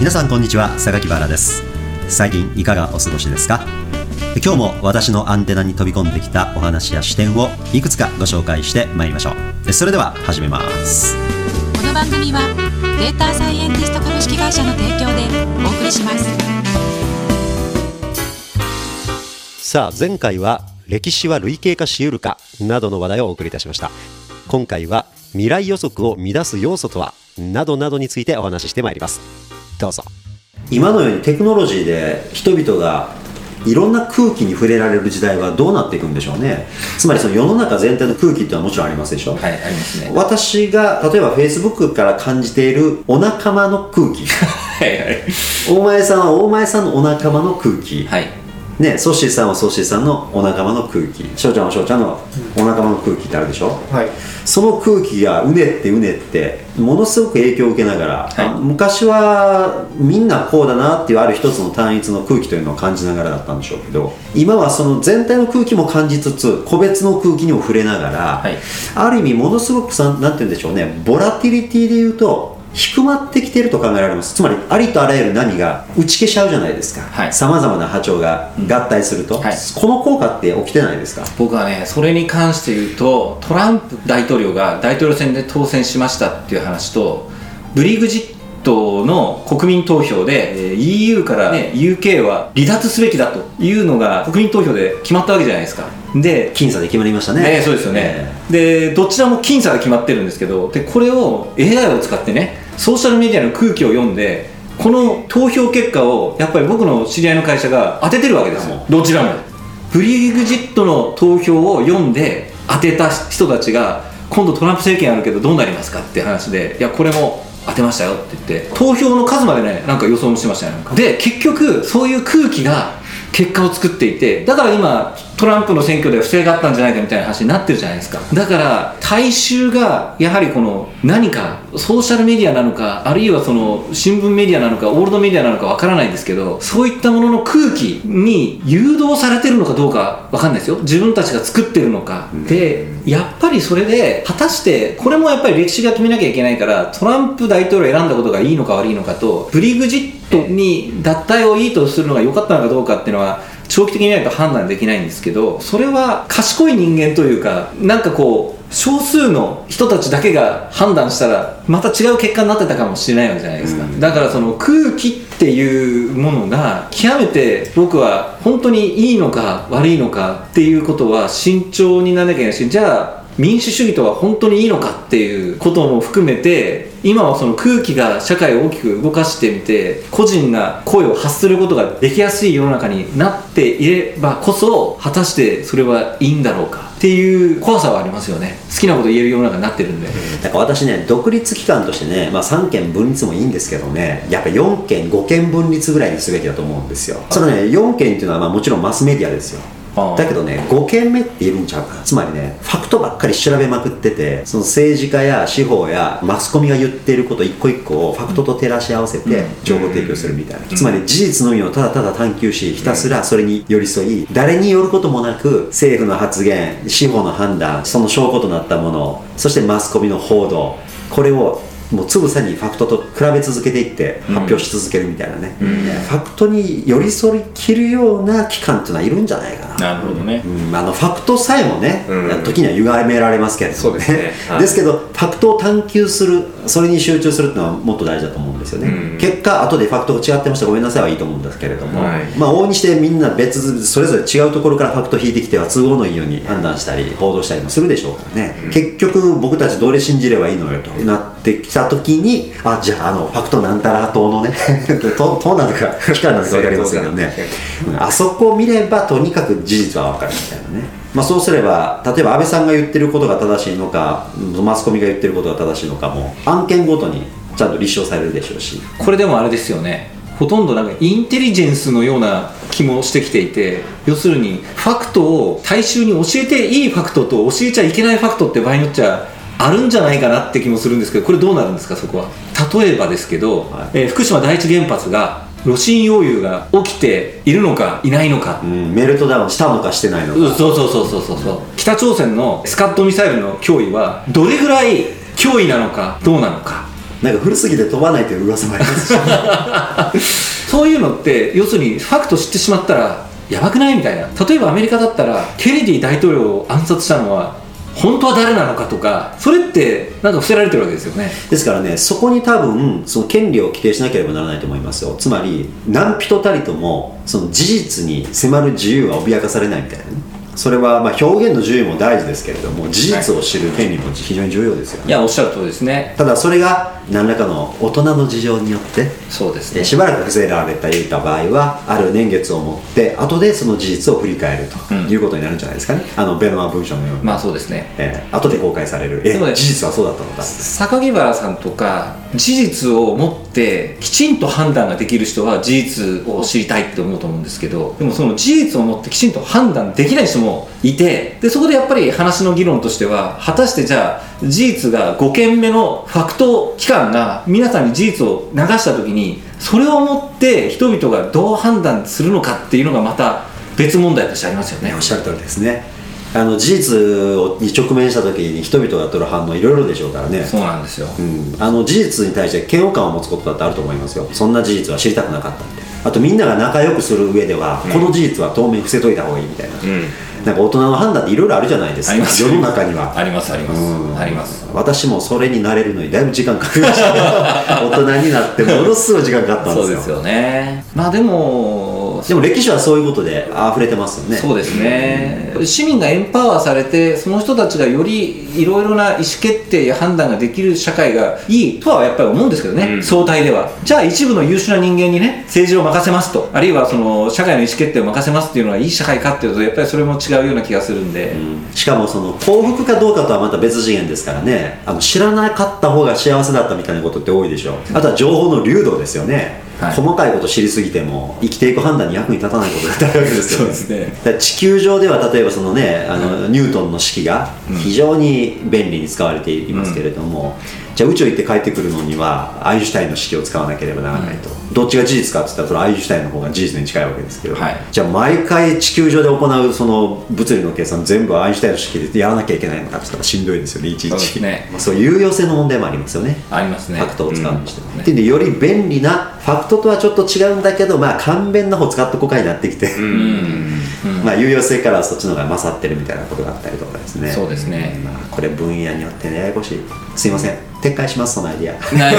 皆さんこんにちは榊原です。最近いかがお過ごしですか？今日も私のアンテナに飛び込んできたお話や視点をいくつかご紹介してまいりましょう。それでは始めます。この番組はデータサイエンティスト株式会社の提供でお送りします。さあ前回は歴史は類型化しうるかなどの話題をお送りいたしました。今回は未来予測を乱す要素とは？などなどについてお話ししてまいりますどうぞ今のようにテクノロジーで人々がいろんな空気に触れられる時代はどうなっていくんでしょうねつまりその世の中全体の空気っていうのはもちろんありますでしょはい、ありますね。私が例えばフェイスブックから感じているお仲間の空気はい はい。大前さんは大前さんのお仲間の空気、はい。ね、ソッシーさんはソッシーさんのお仲間の空気。翔ちゃんは翔ちゃんのお仲間の空気ってあるでしょ、はい。その空気がうねってうねってものすごく影響を受けながら、はい。あ昔はみんなこうだなっていうある一つの単一の空気というのを感じながらだったんでしょうけど今はその全体の空気も感じつつ個別の空気にも触れながら、はい。ある意味ものすごくさなんて言うんでしょうねボラティリティで言うと低まってきていると考えられます。つまりありとあらゆる波が打ち消しちゃうじゃないですか。はい。さまざまな波長が合体すると、はい。この効果って起きてないですか？僕はね、それに関して言うと、トランプ大統領が大統領選で当選しましたっていう話と、ブリグジットの国民投票で、えー EU から、ね、UK は離脱すべきだというのが国民投票で決まったわけじゃないですか。で、僅差で決まりましたね。ね、そうですよね、でどちらも僅差が決まってるんですけどでこれを AI を使ってねソーシャルメディアの空気を読んでこの投票結果をやっぱり僕の知り合いの会社が当ててるわけですよ。どちらも。ブリグジットの投票を読んで当てた人たちが今度トランプ政権あるけどどうなりますかって話でいやこれも当てましたよって言って投票の数までねなんか予想もしてましたよなんかで結局そういう空気が結果を作っていてだから今トランプの選挙では不正があったんじゃないかみたいな話になってるじゃないですか。だから大衆がやはりこの何かソーシャルメディアなのかあるいはその新聞メディアなのかオールドメディアなのかわからないですけどそういったものの空気に誘導されてるのかどうかわかんないですよ。自分たちが作ってるのか。でやっぱりそれで果たしてこれもやっぱり歴史が決めなきゃいけないからトランプ大統領選んだことがいいのか悪いのかとブリグジットに脱退をいいとするのが良かったのかどうかっていうのは長期的に見ないと判断できないんですけどそれは賢い人間というかなんかこう少数の人たちだけが判断したらまた違う結果になってたかもしれないわけじゃないですか、だからその空気っていうものが極めて僕は本当にいいのか悪いのかっていうことは慎重にならなきゃいけないしじゃあ民主主義とは本当にいいのかっていうことも含めて今はその空気が社会を大きく動かしてみて個人が声を発することができやすい世の中になっていればこそ果たしてそれはいいんだろうかっていう怖さはありますよね。好きなこと言える世の中になってるんで。だから私ね独立機関としてね、まあ、3件分立もいいんですけどねやっぱ4件5件分立ぐらいにすべきだと思うんですよ。そのね4件っていうのはまあもちろんマスメディアですよ。だけどね5件目って言えるんちゃうかな。つまりねファクトばっかり調べまくっててその政治家や司法やマスコミが言っていること一個一個をファクトと照らし合わせて情報提供するみたいな、つまり事実のみをただただ探求しひたすらそれに寄り添い誰によることもなく政府の発言司法の判断その証拠となったものそしてマスコミの報道これをもうつぶさにファクトと比べ続けていって発表し続けるみたいなね、ファクトに寄り添いきるような機関っていうのはいるんじゃないかな。なるほどね。うん、あのファクトさえもね、うん。時には歪められますけれどもそうですね。はい。ですけどファクトを探求するそれに集中するっていうのはもっと大事だと思うんですよね、うん。結果後でファクトが違ってました。ごめんなさいはいいと思うんですけれども、はい。まあ往々にしてみんな別々それぞれ違うところからファクトを引いてきては都合のいいように判断したり報道したりもするでしょうからね、結局僕たちどれ信じればいいのよとなってきた時にあじゃああのファクトなんたら党のね 党党なのか機関なのか分かりませんけどね。うん。あそこを見ればとにかく事実は分かるみたいなね、まあ、そうすれば例えば安倍さんが言ってることが正しいのかマスコミが言ってることが正しいのかも案件ごとにちゃんと立証されるでしょうし。これでもあれですよね。ほとんどなんかインテリジェンスのような気もしてきていて要するにファクトを大衆に教えていいファクトと教えちゃいけないファクトって場合によっちゃあるんじゃないかなって気もするんですけどこれどうなるんですかそこは。例えばですけど、はいえー福島第一原発が炉心溶融が起きているのかいないのか。うん、メルトダウンしたのかしてないのか、うんそうそうそうそうそうそう。北朝鮮のスカットミサイルの脅威はどれぐらい脅威なのかどうなのか。なんか古すぎて飛ばないという噂もありますし。そういうのって要するにファクト知ってしまったらやばくないみたいな。例えばアメリカだったらケネディ大統領を暗殺したのは本当は誰なのかとかそれってなんか伏せられてるわけですよね。ですからねそこに多分その権利を規定しなければならないと思いますよ。つまり何人たりともその事実に迫る自由は脅かされないみたいなね。それはまあ表現の自由も大事ですけれども事実を知る権利も非常に重要ですよね、いやおっしゃる通りですね。ただそれが何らかの大人の事情によってそうですね。えしばらく防いられていた場合はある年月をもって後でその事実を振り返るとうん。いうことになるんじゃないですかね、あのベノマ文書のように、まあそうですね。えー後で公開される。え事実はそうだったのだ榊原さんとか事実を持ってきちんと判断ができる人は事実を知りたいって思うと思うんですけどでもその事実を持ってきちんと判断できない人もいてでそこでやっぱり話の議論としては果たしてじゃあ事実が5件目のファクト機関が皆さんに事実を流した時にそれをもって人々がどう判断するのかっていうのがまた別問題としてありますよね。おっしゃる通りですね。あの事実に直面した時に人々が取る反応いろいろでしょうからね。そうなんですよ。うん、あの事実に対して嫌悪感を持つことだってあると思いますよ。そんな事実は知りたくなかったって。あとみんなが仲良くする上では、この事実は当面伏せといた方がいいみたいな、なんか大人の判断っていろいろあるじゃないですか。世の中には。ありますあります。うん。あります。私もそれになれるのにだいぶ時間かかりました。大人になってものすごい時間かかったんですよ。そうですよね。まあでもでも歴史はそういうことで溢れてますよね。そうですね。市民がエンパワーされてその人たちがよりいろいろな意思決定や判断ができる社会がいいとはやっぱり思うんですけどね、相対では。じゃあ一部の優秀な人間にね政治を任せますと。あるいはその社会の意思決定を任せますっていうのはいい社会かっていうとやっぱりそれも違うような気がするんで、しかもその幸福かどうかとはまた別次元ですからね。あの知らなかった方が幸せだったみたいなことって多いでしょ。あとは情報の流動ですよね、はい。細かいこと知りすぎても生きていく判断に役に立たないことだってあるわけですよね。そうですね。地球上では例えばそのねあの、ニュートンの式が非常に便利に使われていますけれども、じゃあ宇宙行って帰ってくるのにはアインシュタインの式を使わなければならないと、どっちが事実かって言ったらそれはアインシュタインの方が事実に近いわけですけど、はい。じゃあ毎回地球上で行うその物理の計算全部アインシュタインの式でやらなきゃいけないのかって言ったらしんどいですよねいちいち。まあ、そうい う有用性の問題もありますよね。ありますね。ファクトを使うにしても、うん。っていうんでより便利なファクトとはちょっと違うんだけどまあ簡便な方使っとこうかになってきて、まあ有用性からはそっちの方が勝ってるみたいなことがあったりとかですね。そうですね。まあ、これ分野によってねややこしいすいません。撤回しますそのアイディア。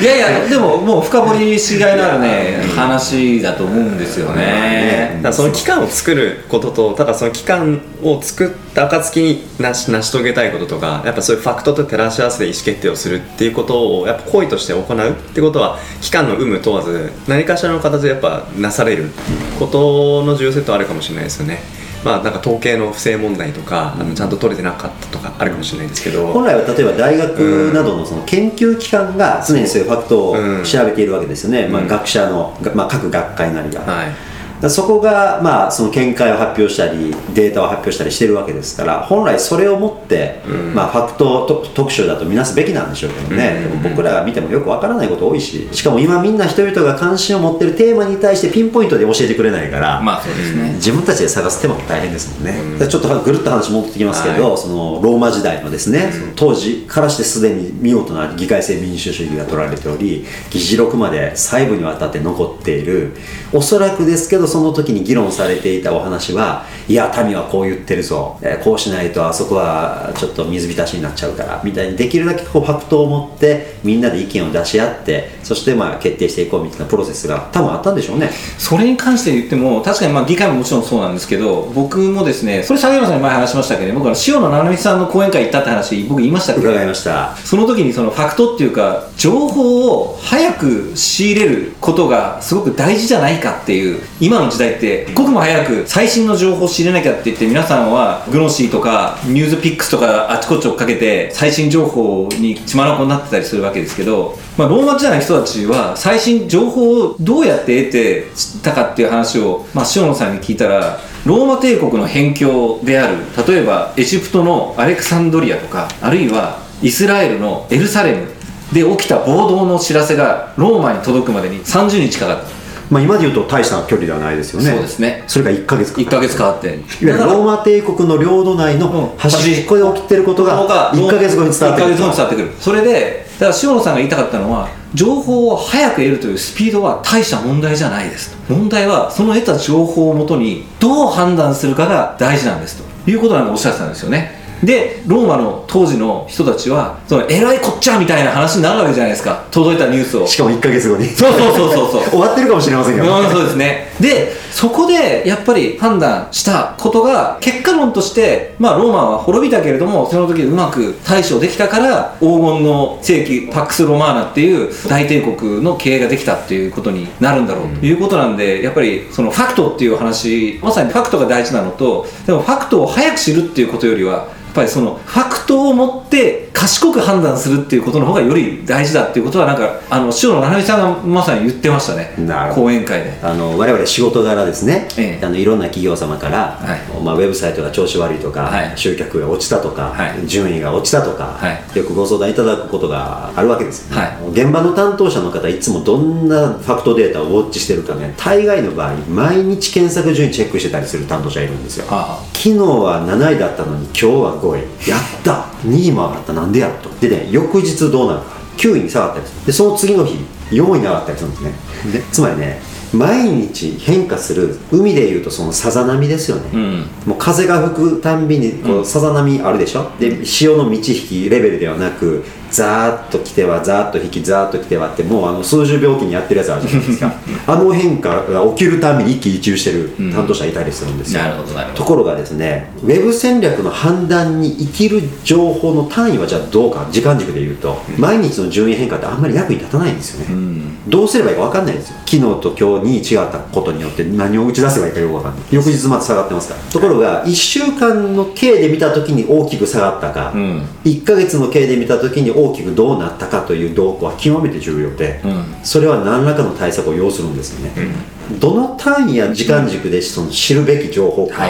い。やいやでももう深掘りしがいのあるね話だと思うんですよね。その期間を作ることとただその期間を作った暁に成し成し遂げたいこととかやっぱそういうファクトと照らし合わせて意思決定をするっていうことをやっぱ行為として行うってことは期間の有無問わず何かしらの形でやっぱなされることの重要性とあるかもしれないですよね。まあなんか統計の不正問題とか、あのちゃんと取れてなかったとかあるかもしれないですけど。本来は例えば大学などのその研究機関が常にそういうファクトをうん。調べているわけですよね、まあ、うん。学者の、がまあ、各学会なりが、はいそこが、まあ、その見解を発表したりデータを発表したりしてるわけですから本来それをもって、うん。まあ、ファクトと特集だと見なすべきなんでしょうけどね、うん。でも僕らが見てもよくわからないこと多いししかも今みんな人々が関心を持ってるテーマに対してピンポイントで教えてくれないから、まあそうですね、自分たちで探す手間も大変ですもんね、うん。でちょっとぐるっと話戻ってきますけど、そのローマ時代のですね、その当時からしてすでに見事な議会制民主主義が取られており議事録まで細部にわたって残っているおそらくですけどその時に議論されていたお話はいや民はこう言ってるぞ、えーこうしないとあそこはちょっと水浸しになっちゃうからみたいにできるだけこうファクトを持ってみんなで意見を出し合ってそしてまあ決定していこうみたいなプロセスが多分あったんでしょうね。それに関して言っても確かにまあ議会ももちろんそうなんですけど僕もですねそれ影山さんに前話しましたけど僕は塩野七海さんの講演会行ったって話僕言いましたっけ？伺いました。その時にそのファクトっていうか情報を早く仕入れることがすごく大事じゃないかっていう今の時代って一刻も早く最新の情報を仕入れなきゃって言って皆さんはグノシーとかニュースピックスとかあちこち追っかけて最新情報に血眼になってたりするわけですけど、まあ、ローマ時代の人たちは最新情報をどうやって得て知ったかっていう話を、まあ、塩野さんに聞いたらローマ帝国の辺境である例えばエジプトのアレクサンドリアとかあるいはイスラエルのエルサレムで起きた暴動の知らせがローマに届くまでに30日かかった、まあ、今で言うと大した距離ではないですよね。そうですね。それが1か月かかる1ヶ月かかって。いわゆるローマ帝国の領土内の端っこで起きてることが1か月後に伝わって1ヶくる月後に伝わってくる。それでだから塩野さんが言いたかったのは情報を早く得るというスピードは大した問題じゃないですと。問題はその得た情報をもとにどう判断するかが大事なんですと。いうことなんかおっしゃってたんですよねでローマの当時の人たちはそのえらいこっちゃみたいな話になるわけじゃないですか。届いたニュースを。しかも1か月後に。そうそうそうそうそう。終わってるかもしれませんけど、うん、そうですね。でそこでやっぱり判断したことが結果論として、まあ、ローマは滅びたけれどもその時うまく対処できたから黄金の世紀パックス・ロマーナっていう大帝国の経営ができたっていうことになるんだろう。ということなんでやっぱりそのファクトっていう話まさにファクトが大事なのとでもファクトを早く知るっていうことよりはぱりそのファクトを持って賢く判断するっていうことの方がより大事だっていうことはなんかあの塩野七海さんがまさに言ってましたね。講演会で。あの我々仕事柄ですね、ええ。あのいろんな企業様から、はい。まあ、ウェブサイトが調子悪いとか、はい。集客が落ちたとか、はい。順位が落ちたとか、はい。よくご相談いただくことがあるわけですよね、はい。現場の担当者の方いつもどんなファクトデータをウォッチしてるかね。大概の場合毎日検索順位チェックしてたりする担当者いるんですよ。あ昨日は7位だったのに今日は5位。やった。2位も上がったなんでやろと。でね翌日どうなるか。9位に下がったりする。でその次の日4位に上がったりするんですね。でつまりね毎日変化する海でいうとそのさざ波ですよね、うん。もう風が吹くたんびにこうさざ波あるでしょ。で潮の満ち引きレベルではなくザーッと来てはザーッと引きザーッと来てはってもうあの数十秒期にやってるやつあるじゃないですか。あの変化が起きるたんびに一喜一憂してる担当者いたりするんですよ、なるほどなるほど。ところがですねウェブ戦略の判断に生きる情報の単位はじゃあどうか時間軸で言うと、毎日の順位変化ってあんまり役に立たないんですよね、どうすればいいか分かんないんですよ。昨日と今日に違ったことによって何を打ち出せばいいかよく分かんない。翌日まで下がってますから。ところが1週間の計で見た時に大きく下がったか、うん。1ヶ月の計で見た時に大きくどうなったかという動向は極めて重要で、うん。それは何らかの対策を要するんですよね、どの単位や時間軸でその知るべき情報か、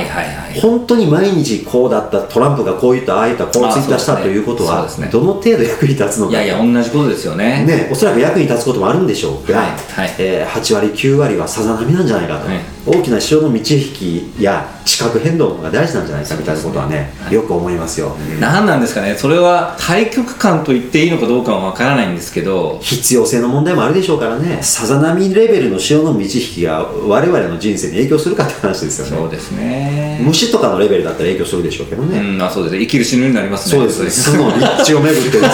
本当に毎日こうだったトランプがこう言ったああ言ったこうツイッターしたということは、どの程度役に立つのか。いやいや同じことですよね。ね、おそらく役に立つこともあるんでしょうが、はいはい。えー8割9割はさざ波なんじゃないかと、はい大きな潮の満ち引きや地殻変動が大事なんじゃないかみたいなことはねはい。よく思いますよ、何なんですかね。それは対極感と言っていいのかどうかは分からないんですけど必要性の問題もあるでしょうからね。さざ波レベルの潮の満ち引きが我々の人生に影響するかって話ですよね。そうですね。虫とかのレベルだったら影響するでしょうけどね、うんあそうです。ね生きる死ぬになりますね。そうです。巣の立地を巡ってですね。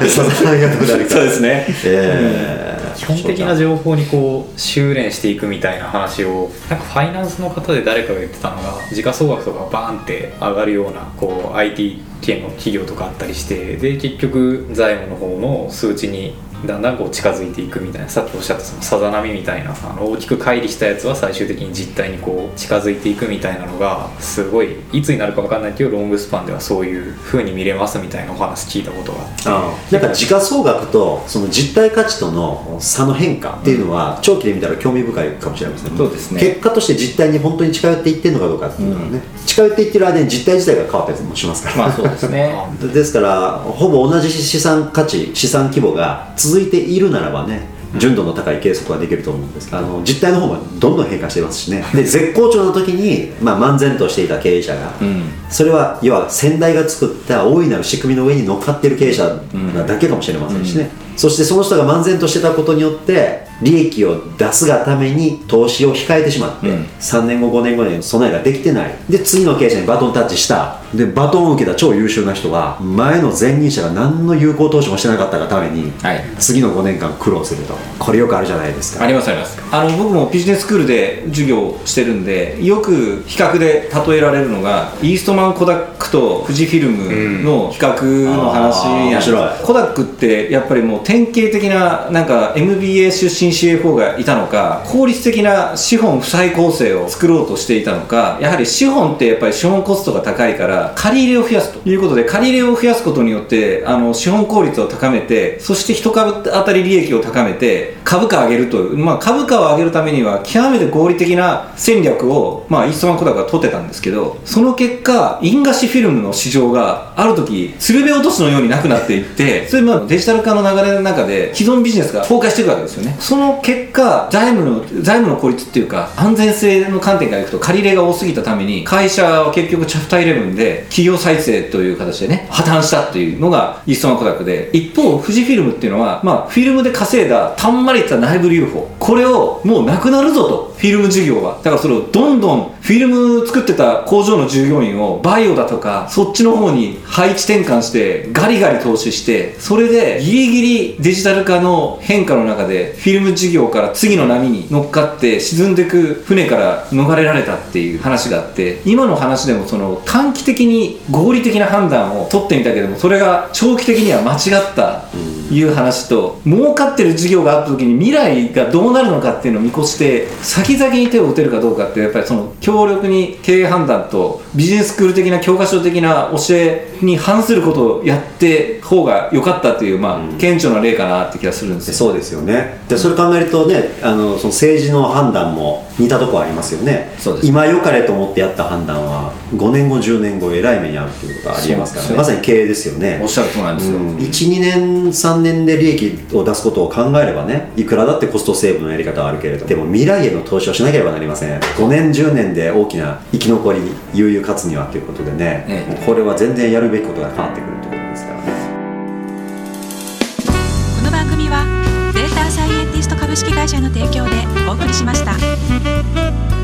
さざ波がどうなるか。そうですね。えー基本的な情報にこう修練していくみたいな話をなんかファイナンスの方で誰かが言ってたのが時価総額とかバーンって上がるようなこう IT 系の企業とかあったりしてで結局財務の方の数値にだんだんこう近づいていくみたいなさっきおっしゃったそのさざ波みたいなあの大きく乖離したやつは最終的に実態にこう近づいていくみたいなのがすごいいつになるか分かんないけどロングスパンではそういう風に見れますみたいなお話聞いたことが。あってなんか時価総額とその実体価値との差の変化っていうのは長期で見たら興味深いかもしれませんね。そうですね。結果として実態に本当に近寄っていってるのかどうかっていうのはね、近寄っていってる間に実態自体が変わったりもしますから、まあそうですね。ですからほぼ同じ資産価値資産規模が続いているならばね純度の高い計測ができると思うんですけどあの実態の方もどんどん変化していますしね。で絶好調の時に、まあ、漫然としていた経営者が、うん。それは要は先代が作った大いなる仕組みの上に乗っかってる経営者なだけかもしれませんしね、そしてその人が漫然としてたことによって利益を出すがために投資を控えてしまって、うん。3年後5年後に備えができてない。で次の経営者にバトンタッチしたでバトンを受けた超優秀な人が前の前任者が何の有効投資もしてなかったがために、はい。次の5年間苦労すると。これよくあるじゃないですか。ありますあります。あの僕もビジネススクールで授業をしてるんでよく比較で例えられるのがイーストマンコダックと富士フィルムの比較の話あーなん。です面白い。コダックってやっぱりもう典型的ななんか MBA 出身 CFO がいたのか効率的な資本負債構成を作ろうとしていたのかやはり資本ってやっぱり資本コストが高いから借り入れを増やすと。いうことで借り入れを増やすことによってあの資本効率を高めてそして一株当たり利益を高めて株価を上げるという、まあ、株価を上げるためには極めて合理的な戦略を、まあ、イーストマンコダックが取ってたんですけどその結果印画紙フィルムの市場がある時鶴瓶落としのようになくなっていってそれまデジタル化の流れの中で既存ビジネスが崩壊していくわけですよね。その結果財務の財務の効率っていうか安全性の観点からいくと借り入れが多すぎたために会社は結局チャプター11で企業再生という形でね破綻したっていうのがイーストマンコダックで一方富士フィルムっていうのは、まあ、フィルムで稼いだたんまりった内部留保。これをもうなくなるぞとフィルム事業は。だからそれをどんどんフィルム作ってた工場の従業員をバイオだとかそっちの方に配置転換してガリガリ投資してそれでギリギリデジタル化の変化の中でフィルム事業から次の波に乗っかって沈んでく船から逃れられたっていう話があって今の話でもその短期的に合理的な判断を取ってみたけどもそれが長期的には間違ったいう話と儲かってる事業があった時に未来がどうなるのかっていうのを見越して先々に手を打てるかどうかってやっぱりその強力に経営判断とビジネススクール的な教科書的な教えに反することをやって方が良かったっていうまあ顕著な例かなって気がするんですよ。そうですよね。でそれ考えるとねあのその政治の判断も似たとこありますよね。今良かれと思ってやった判断は5年後10年後えらい目に遭うっていうことはありえますからそうね。まさに経営ですよね。おっしゃるとなんですよ、12年3年で利益を出すことを考えればねいくらだってコストセーブのやり方はあるけれどでも未来への投資をしなければなりません。5年10年で大きな生き残り悠々勝つにはということでね、ええ。これは全然やるべきことが変わってくるということですからね。この番組はデータサイエンティスト株式会社の提供でお送りしました。